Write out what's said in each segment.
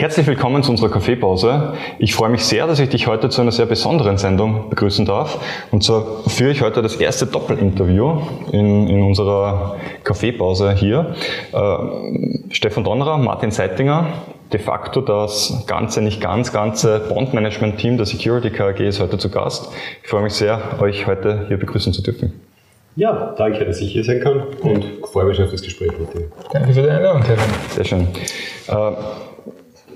Herzlich willkommen zu unserer Kaffeepause. Ich freue mich sehr, dass ich dich heute zu einer sehr besonderen Sendung begrüßen darf. Und zwar führe ich heute das erste Doppelinterview in, in unserer Kaffeepause hier. Äh, Stefan Donnerer, Martin Seitinger, de facto das ganze, nicht ganz ganze Bond-Management-Team der Security KAG ist heute zu Gast. Ich freue mich sehr, euch heute hier begrüßen zu dürfen. Ja, danke, dass ich hier sein kann und freue mich auf das Gespräch mit dir. Danke für die Einladung, Kevin. Sehr schön. Äh,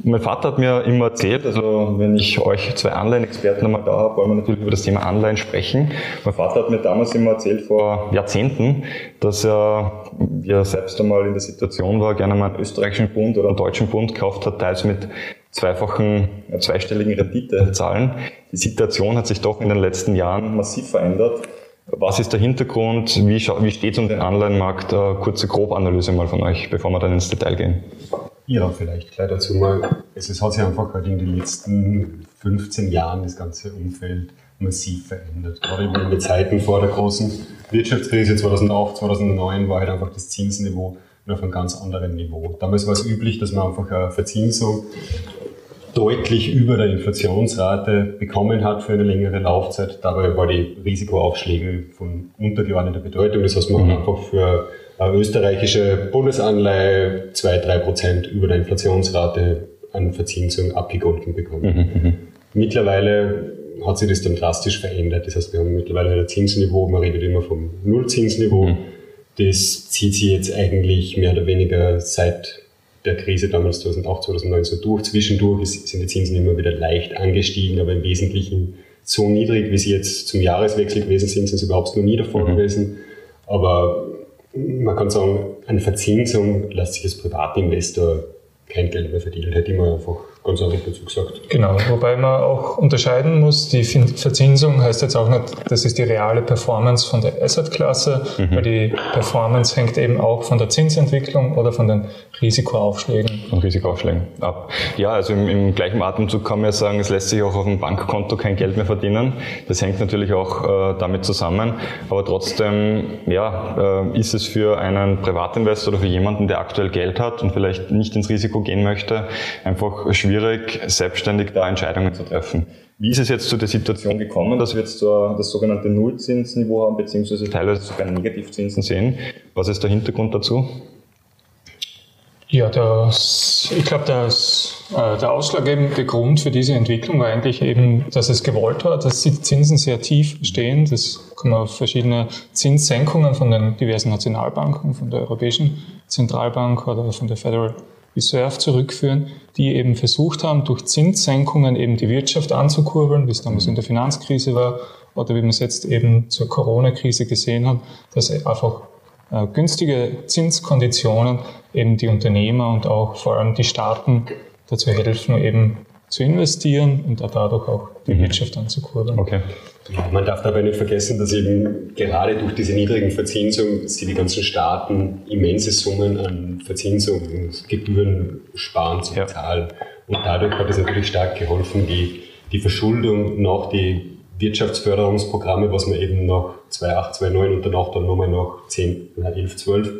mein Vater hat mir immer erzählt, also wenn ich euch zwei Anleihen-Experten einmal da habe, wollen wir natürlich über das Thema Anleihen sprechen. Mein Vater hat mir damals immer erzählt, vor Jahrzehnten, dass er, wie er selbst einmal in der Situation war, gerne mal einen österreichischen Bund oder einen deutschen Bund gekauft hat, teils mit zweifachen, zweistelligen Renditezahlen. Die Situation hat sich doch in den letzten Jahren massiv verändert. Was ist der Hintergrund? Wie, wie steht es um den Anleihenmarkt? Kurze Grobanalyse mal von euch, bevor wir dann ins Detail gehen. Ja, vielleicht gleich dazu mal. Es hat sich einfach halt in den letzten 15 Jahren das ganze Umfeld massiv verändert. Gerade in den Zeiten vor der großen Wirtschaftskrise 2008, 2009 war halt einfach das Zinsniveau auf einem ganz anderen Niveau. Damals war es üblich, dass man einfach eine Verzinsung deutlich über der Inflationsrate bekommen hat für eine längere Laufzeit. Dabei war die Risikoaufschläge von untergeordneter Bedeutung. Das heißt, man mhm. hat einfach für österreichische Bundesanleihe 2-3 Prozent über der Inflationsrate an Verzinsung abgegolten bekommen. Mhm, mhm. Mittlerweile hat sich das dann drastisch verändert. Das heißt, wir haben mittlerweile ein Zinsniveau, man redet immer vom Nullzinsniveau. Mhm. Das zieht sich jetzt eigentlich mehr oder weniger seit der Krise damals 2008, 2009 so durch. Zwischendurch sind die Zinsen immer wieder leicht angestiegen, aber im Wesentlichen so niedrig, wie sie jetzt zum Jahreswechsel gewesen sind, sind sie überhaupt noch nie davor mhm. gewesen. Aber man kann sagen, an Verzinsung lässt sich als Privatinvestor kein Geld mehr verdienen. Ich mir einfach ganz ehrlich dazu gesagt. Genau, wobei man auch unterscheiden muss, die Verzinsung heißt jetzt auch nicht, das ist die reale Performance von der Assetklasse, mhm. weil die Performance hängt eben auch von der Zinsentwicklung oder von den Risikoaufschlägen. Von Risikoaufschlägen ab. Ja, also im, im, gleichen Atemzug kann man ja sagen, es lässt sich auch auf dem Bankkonto kein Geld mehr verdienen. Das hängt natürlich auch äh, damit zusammen. Aber trotzdem, ja, äh, ist es für einen Privatinvestor oder für jemanden, der aktuell Geld hat und vielleicht nicht ins Risiko gehen möchte, einfach schwierig schwierig, selbstständig da Entscheidungen zu treffen. Wie ist es jetzt zu der Situation gekommen, dass wir jetzt das sogenannte Nullzinsniveau haben, beziehungsweise teilweise sogar Negativzinsen sehen? Was ist der Hintergrund dazu? Ja, das, ich glaube, äh, der ausschlaggebende Grund für diese Entwicklung war eigentlich eben, dass es gewollt war, dass die Zinsen sehr tief stehen. Das kann man auf verschiedene Zinssenkungen von den diversen Nationalbanken, von der Europäischen Zentralbank oder von der Federal Reserve zurückführen, die eben versucht haben, durch Zinssenkungen eben die Wirtschaft anzukurbeln, wie es damals in der Finanzkrise war, oder wie man es jetzt eben zur Corona-Krise gesehen hat, dass einfach äh, günstige Zinskonditionen eben die Unternehmer und auch vor allem die Staaten dazu helfen, eben zu investieren und dadurch auch die mhm. Wirtschaft anzukurbeln. Okay. Ja, man darf dabei nicht vergessen, dass eben gerade durch diese niedrigen Verzinsungen sie die ganzen Staaten immense Summen an Verzinsungsgebühren sparen zum ja. Und dadurch hat es natürlich stark geholfen, die, die Verschuldung nach die Wirtschaftsförderungsprogramme, was man eben nach 2008, 2009 und danach dann nochmal nach 10, 11, 12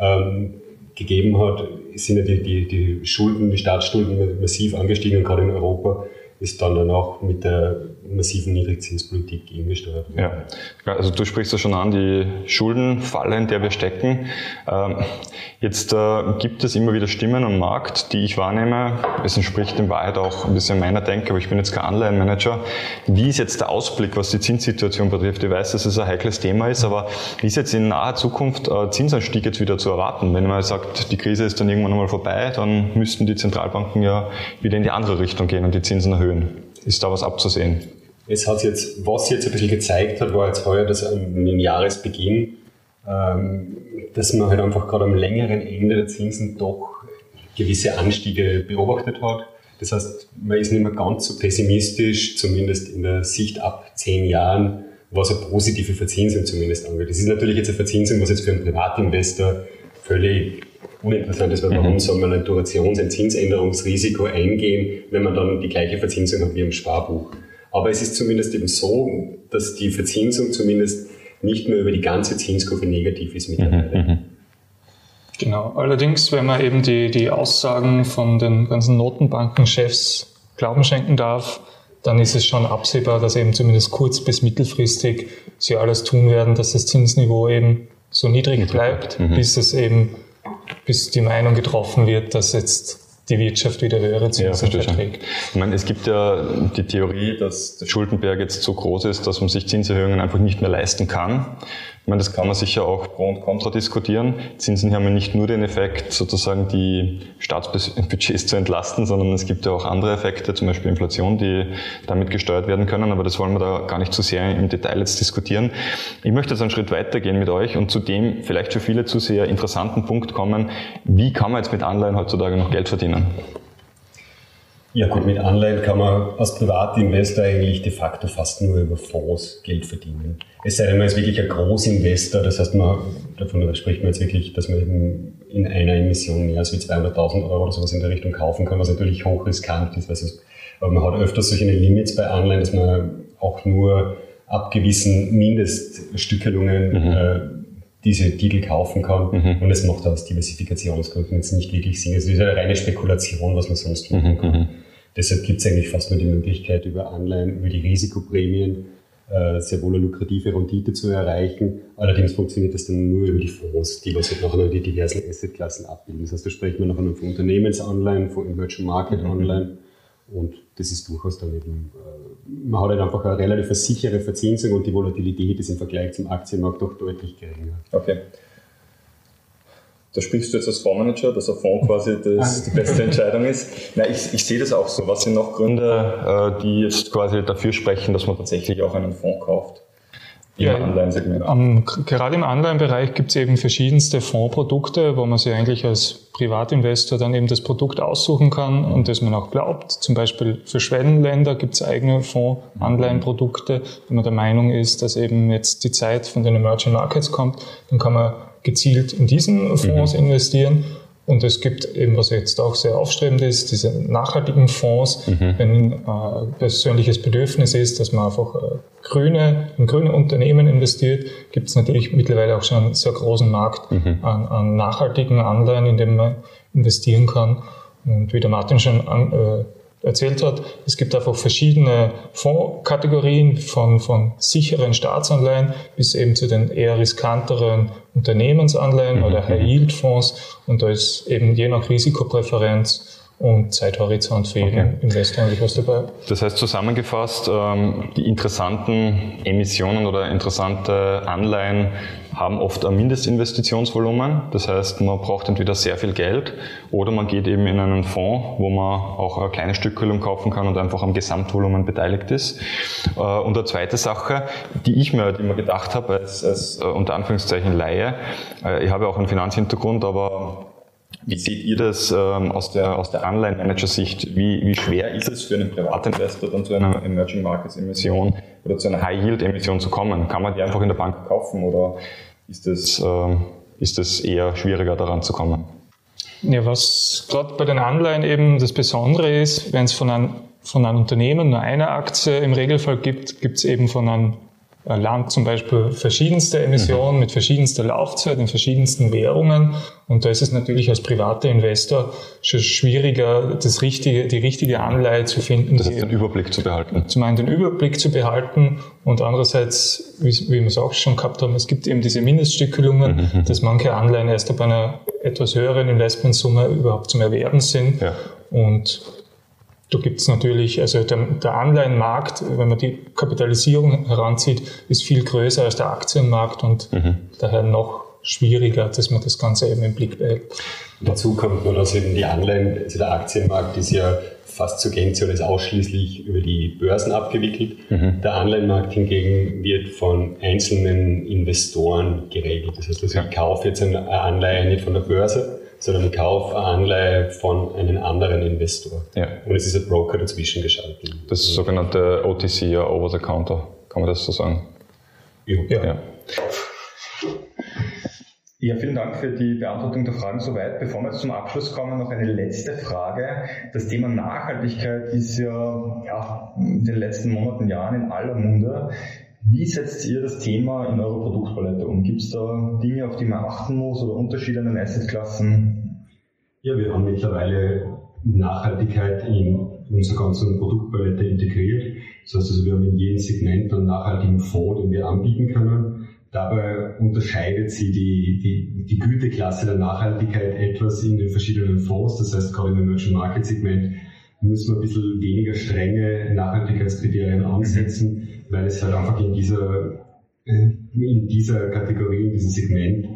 ähm, gegeben hat, sind ja die, die, die Schulden, die Staatsschulden massiv angestiegen und gerade in Europa ist dann danach mit der massiven Niedrigzinspolitik gegengesteuert Ja, also du sprichst ja schon an, die Schuldenfalle, in der wir stecken. Ähm, jetzt äh, gibt es immer wieder Stimmen am Markt, die ich wahrnehme. Es entspricht in Wahrheit auch ein bisschen meiner Denke, aber ich bin jetzt kein Anleihenmanager. Wie ist jetzt der Ausblick, was die Zinssituation betrifft? Ich weiß, dass es ein heikles Thema ist, aber wie ist jetzt in naher Zukunft äh, Zinsanstieg jetzt wieder zu erwarten? Wenn man sagt, die Krise ist dann irgendwann einmal vorbei, dann müssten die Zentralbanken ja wieder in die andere Richtung gehen und die Zinsen erhöhen. Ist da was abzusehen? Es hat jetzt, was jetzt ein bisschen gezeigt hat, war jetzt heuer das am Jahresbeginn, ähm, dass man halt einfach gerade am längeren Ende der Zinsen doch gewisse Anstiege beobachtet hat. Das heißt, man ist nicht mehr ganz so pessimistisch, zumindest in der Sicht ab zehn Jahren, was eine positive Verzinsung zumindest angeht. Das ist natürlich jetzt eine Verzinsung, was jetzt für einen Privatinvestor völlig uninteressant ist, weil warum mhm. soll man ein Durations-, ein Zinsänderungsrisiko eingehen, wenn man dann die gleiche Verzinsung hat wie im Sparbuch. Aber es ist zumindest eben so, dass die Verzinsung zumindest nicht mehr über die ganze Zinskurve negativ ist mittlerweile. Mhm, mhm. Genau. Allerdings, wenn man eben die, die Aussagen von den ganzen Notenbankenchefs Glauben schenken darf, dann ist es schon absehbar, dass eben zumindest kurz- bis mittelfristig sie alles tun werden, dass das Zinsniveau eben so niedrig bleibt, mhm. bis es eben, bis die Meinung getroffen wird, dass jetzt die Wirtschaft wieder höhere Zinsen ja, verträgt. Ich meine, es gibt ja die Theorie, dass der Schuldenberg jetzt so groß ist, dass man sich Zinserhöhungen einfach nicht mehr leisten kann. Ich meine, das kann man sicher auch pro und contra diskutieren. Zinsen haben ja nicht nur den Effekt, sozusagen die Staatsbudgets zu entlasten, sondern es gibt ja auch andere Effekte, zum Beispiel Inflation, die damit gesteuert werden können. Aber das wollen wir da gar nicht zu sehr im Detail jetzt diskutieren. Ich möchte jetzt einen Schritt weitergehen mit euch und zu dem vielleicht für viele zu sehr interessanten Punkt kommen. Wie kann man jetzt mit Anleihen heutzutage noch Geld verdienen? Ja gut, mit Anleihen kann man als Privatinvestor eigentlich de facto fast nur über Fonds Geld verdienen. Es sei denn, man ist wirklich ein Großinvestor, das heißt, man, davon spricht man jetzt wirklich, dass man eben in einer Emission mehr als 200.000 Euro oder sowas in der Richtung kaufen kann, was natürlich hochriskant ist, weil es, aber man hat öfters solche Limits bei Anleihen, dass man auch nur ab gewissen Mindeststückelungen mhm. äh, diese Titel kaufen kann mhm. und es macht aus Diversifikationsgründen jetzt nicht wirklich Sinn. Es ist eine reine Spekulation, was man sonst machen kann. Mhm. Deshalb gibt es eigentlich fast nur die Möglichkeit, über Anleihen, über die Risikoprämien äh, sehr wohl eine lukrative Rendite zu erreichen. Allerdings funktioniert das dann nur über die Fonds, die was halt nachher die diversen Assetklassen abbilden. Das heißt, da sprechen wir nachher von Unternehmensanleihen, von Emerging Market mhm. Und das ist durchaus dann eben, äh, man hat halt einfach eine relativ sichere Verzinsung und die Volatilität ist im Vergleich zum Aktienmarkt doch deutlich geringer. Okay. Da sprichst du jetzt als Fondsmanager, dass ein Fonds quasi das, die beste Entscheidung ist. Nein, ich, ich sehe das auch so. Was sind noch Gründe, äh, die jetzt quasi dafür sprechen, dass man tatsächlich auch einen Fonds kauft? Im ja, Anleihensegment. Um, gerade im Anleihenbereich gibt es eben verschiedenste Fondsprodukte, wo man sich eigentlich als Privatinvestor dann eben das Produkt aussuchen kann und das man auch glaubt. Zum Beispiel für Schwellenländer gibt es eigene Fonds-Anleihenprodukte. Wenn man der Meinung ist, dass eben jetzt die Zeit von den Emerging Markets kommt, dann kann man gezielt in diesen Fonds mhm. investieren. Und es gibt eben, was jetzt auch sehr aufstrebend ist, diese nachhaltigen Fonds, mhm. wenn äh, persönliches Bedürfnis ist, dass man einfach äh, grüne, in grüne Unternehmen investiert, gibt es natürlich mittlerweile auch schon einen sehr großen Markt mhm. an, an, nachhaltigen Anleihen, in dem man investieren kann. Und wie der Martin schon an, äh, erzählt hat. Es gibt einfach verschiedene Fondskategorien von, von sicheren Staatsanleihen bis eben zu den eher riskanteren Unternehmensanleihen mhm. oder High-Yield-Fonds. Und da ist eben je nach Risikopräferenz und Zeithorizont für jeden okay. Investor eigentlich was dabei. Das heißt zusammengefasst, ähm, die interessanten Emissionen oder interessante Anleihen haben oft ein Mindestinvestitionsvolumen. Das heißt, man braucht entweder sehr viel Geld oder man geht eben in einen Fonds, wo man auch eine kleine Stückelung kaufen kann und einfach am Gesamtvolumen beteiligt ist. Äh, und eine zweite Sache, die ich mir halt immer gedacht habe als, als äh, unter Anführungszeichen Laie, äh, ich habe auch einen Finanzhintergrund, aber wie seht ihr das ähm, aus der, aus der Anleihenmanager-Sicht? Wie, wie schwer ist es für einen Privatinvestor dann zu einer Emerging Markets Emission oder zu einer High Yield Emission zu kommen? Kann man die einfach in der Bank kaufen oder ist das, ähm, ist das eher schwieriger daran zu kommen? Ja, was gerade bei den Anleihen eben das Besondere ist, wenn es von einem, von einem Unternehmen nur eine Aktie im Regelfall gibt, gibt es eben von einem Land zum Beispiel verschiedenste Emissionen mhm. mit verschiedenster Laufzeit in verschiedensten Währungen. Und da ist es natürlich als privater Investor schon schwieriger, das richtige, die richtige Anleihe zu finden. Das heißt, den Überblick zu behalten. Zum einen den Überblick zu behalten und andererseits, wie, wie wir es auch schon gehabt haben, es gibt eben diese Mindeststückelungen, mhm. mhm. dass manche Anleihen erst ab einer etwas höheren Investmentsumme überhaupt zum Erwerben sind. Ja. Und da gibt es natürlich, also der, der, Anleihenmarkt, wenn man die Kapitalisierung heranzieht, ist viel größer als der Aktienmarkt und mhm. daher noch schwieriger, dass man das Ganze eben im Blick behält. Dazu kommt nur, dass eben die Anleihen, also der Aktienmarkt ist ja fast zur Gänze oder ist ausschließlich über die Börsen abgewickelt. Mhm. Der Anleihenmarkt hingegen wird von einzelnen Investoren geregelt. Das heißt, also ich kaufe jetzt eine Anleihe nicht von der Börse, sondern eine Anleihe von einem anderen Investor. Ja. Und es ist ein Broker dazwischen geschaltet. Das ist sogenannte OTC, ja, Over the Counter, kann man das so sagen? Ja. ja. Ja, vielen Dank für die Beantwortung der Fragen soweit. Bevor wir jetzt zum Abschluss kommen, noch eine letzte Frage. Das Thema Nachhaltigkeit ist ja, ja in den letzten Monaten, Jahren in aller Munde. Wie setzt ihr das Thema in eurer Produktpalette um? Gibt es da Dinge, auf die man achten muss oder Unterschiede in den Assetklassen? Ja, wir haben mittlerweile Nachhaltigkeit in unsere ganze Produktpalette integriert. Das heißt also, wir haben in jedem Segment einen nachhaltigen Fonds, den wir anbieten können. Dabei unterscheidet sie die, die, die Güteklasse der Nachhaltigkeit etwas in den verschiedenen Fonds. Das heißt, gerade im Emerging Market Segment müssen wir ein bisschen weniger strenge Nachhaltigkeitskriterien ansetzen, weil es halt einfach in dieser, äh, in dieser Kategorie, in diesem Segment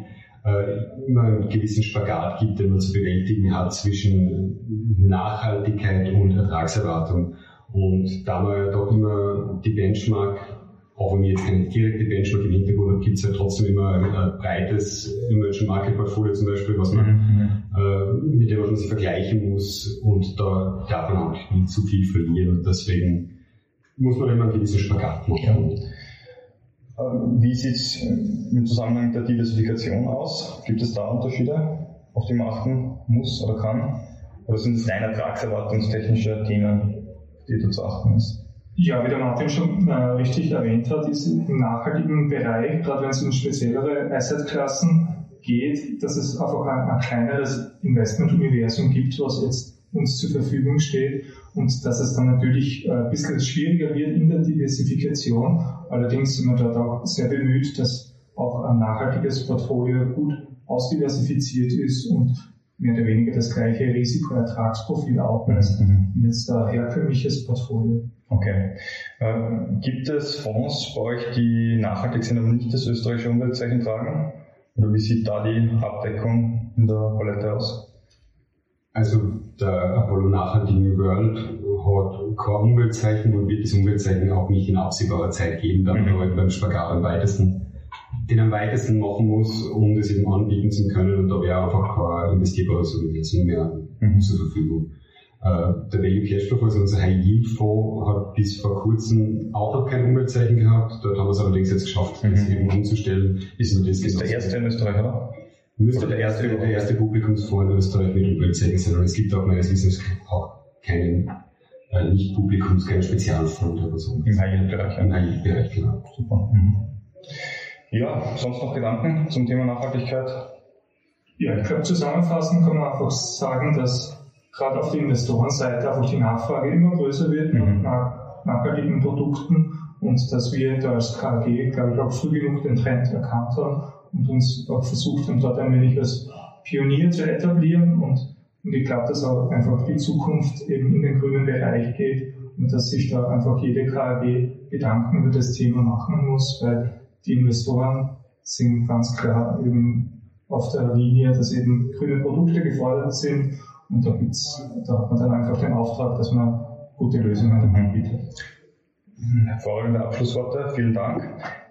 äh, immer einen gewissen Spagat gibt, den man zu bewältigen hat zwischen Nachhaltigkeit und Ertragserwartung. Und da man doch immer die Benchmark, auch wenn wir jetzt keine direkte Benchmark im Hintergrund haben, gibt es ja trotzdem immer ein breites Emerging Market Portfolio zum Beispiel, was man, mhm. äh, mit dem man sich vergleichen muss und da darf man auch nicht zu viel verlieren und deswegen muss man immer einen gewissen Spagat machen. Ja. Ähm, wie sieht es im Zusammenhang der Diversifikation aus? Gibt es da Unterschiede, auf die man achten muss oder kann? Oder sind es rein ertragserwartungstechnische Themen, die da zu achten ist? Ja, wie der Martin schon äh, richtig erwähnt hat, ist im nachhaltigen Bereich, gerade wenn es um speziellere Assetklassen geht, dass es einfach ein, ein kleineres Investmentuniversum gibt, was jetzt uns zur Verfügung steht und dass es dann natürlich äh, ein bisschen schwieriger wird in der Diversifikation. Allerdings sind wir dort auch sehr bemüht, dass auch ein nachhaltiges Portfolio gut ausdiversifiziert ist und mehr oder weniger das gleiche Risikoertragsprofil aufweist mhm. wie jetzt ein herkömmliches Portfolio. Okay. Äh, gibt es Fonds bei euch, die nachhaltig sind, aber nicht das österreichische Umweltzeichen tragen? Oder wie sieht da die Abdeckung in der Palette aus? Also der Apollo Nachhaltige World hat kein Umweltzeichen und wird das Umweltzeichen auch nicht in absehbarer Zeit geben, da man mhm. halt beim Spagat am weitesten den am weitesten machen muss, um das eben anbieten zu können und da wäre einfach kein investierbares Universum mehr mhm. zur Verfügung. Uh, der Value Cashflow, also unser High Yield Fonds, hat bis vor kurzem auch noch kein Umweltzeichen gehabt. Dort haben wir es allerdings jetzt geschafft, mhm. das eben umzustellen. Ist, das ist der erste in Österreich, oder? Müsste der erste, der erste Publikumsfonds in Österreich mit Umweltzeichen sein. Und es gibt auch meines Wissens auch keinen äh, Nicht-Publikums, keinen Spezialfonds oder so. Im High-Yield-Bereich. Im High-Yield-Bereich, genau. Super. Mhm. Ja, sonst noch Gedanken zum Thema Nachhaltigkeit? Ja, ich glaube, zusammenfassend kann man einfach sagen, dass gerade auf der Investorenseite einfach die Nachfrage immer größer wird mhm. nach nachhaltigen Produkten und dass wir da als KG, glaube ich, auch früh genug den Trend erkannt haben und uns auch versucht haben, dort ein wenig als Pionier zu etablieren. Und, und ich glaube, dass auch einfach die Zukunft eben in den grünen Bereich geht und dass sich da einfach jede KAW Gedanken über das Thema machen muss, weil die Investoren sind ganz klar eben auf der Linie, dass eben grüne Produkte gefordert sind und da, gibt's, da hat man dann einfach den Auftrag, dass man gute Lösungen anbietet. Hervorragende Abschlussworte, vielen Dank.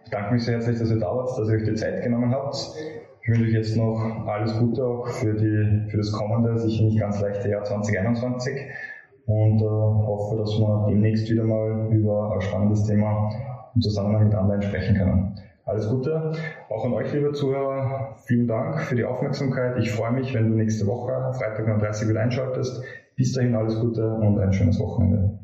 Ich danke mich sehr herzlich, dass ihr da wart, dass ihr euch die Zeit genommen habt. Ich wünsche euch jetzt noch alles Gute auch für, die, für das kommende, sicher nicht ganz leichte Jahr 2021 und äh, hoffe, dass wir demnächst wieder mal über ein spannendes Thema im Zusammenhang mit Online sprechen können. Alles Gute. Auch an euch, liebe Zuhörer, vielen Dank für die Aufmerksamkeit. Ich freue mich, wenn du nächste Woche, Freitag 30 wieder einschaltest. Bis dahin alles Gute und ein schönes Wochenende.